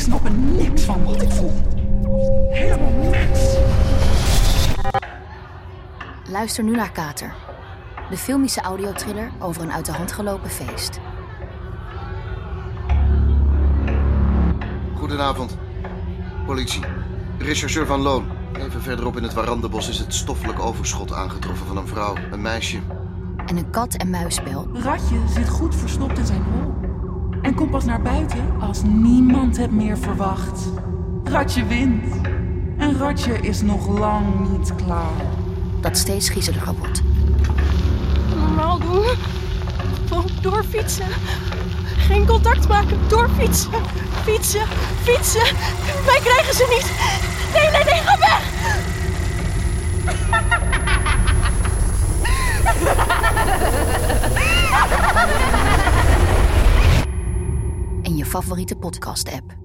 snap er niks van wat ik voel. Helemaal niks. Luister nu naar Kater. De filmische audiotriller over een uit de hand gelopen feest. Goedenavond. Politie. Rechercheur van Loon. Even verderop in het Warandebos is het stoffelijk overschot aangetroffen van een vrouw, een meisje. En een kat-en-muisspel. Ratje zit goed verstopt in zijn hol. En komt pas naar buiten als niemand het meer verwacht. Ratje wint. En Ratje is nog lang niet klaar. Dat steeds griezeliger wordt. Normaal doen. Gewoon doorfietsen. Geen contact maken. Doorfietsen. Fietsen. Fietsen. Mij krijgen ze niet. Nee, nee, nee. Ga weg. Favoriete podcast-app.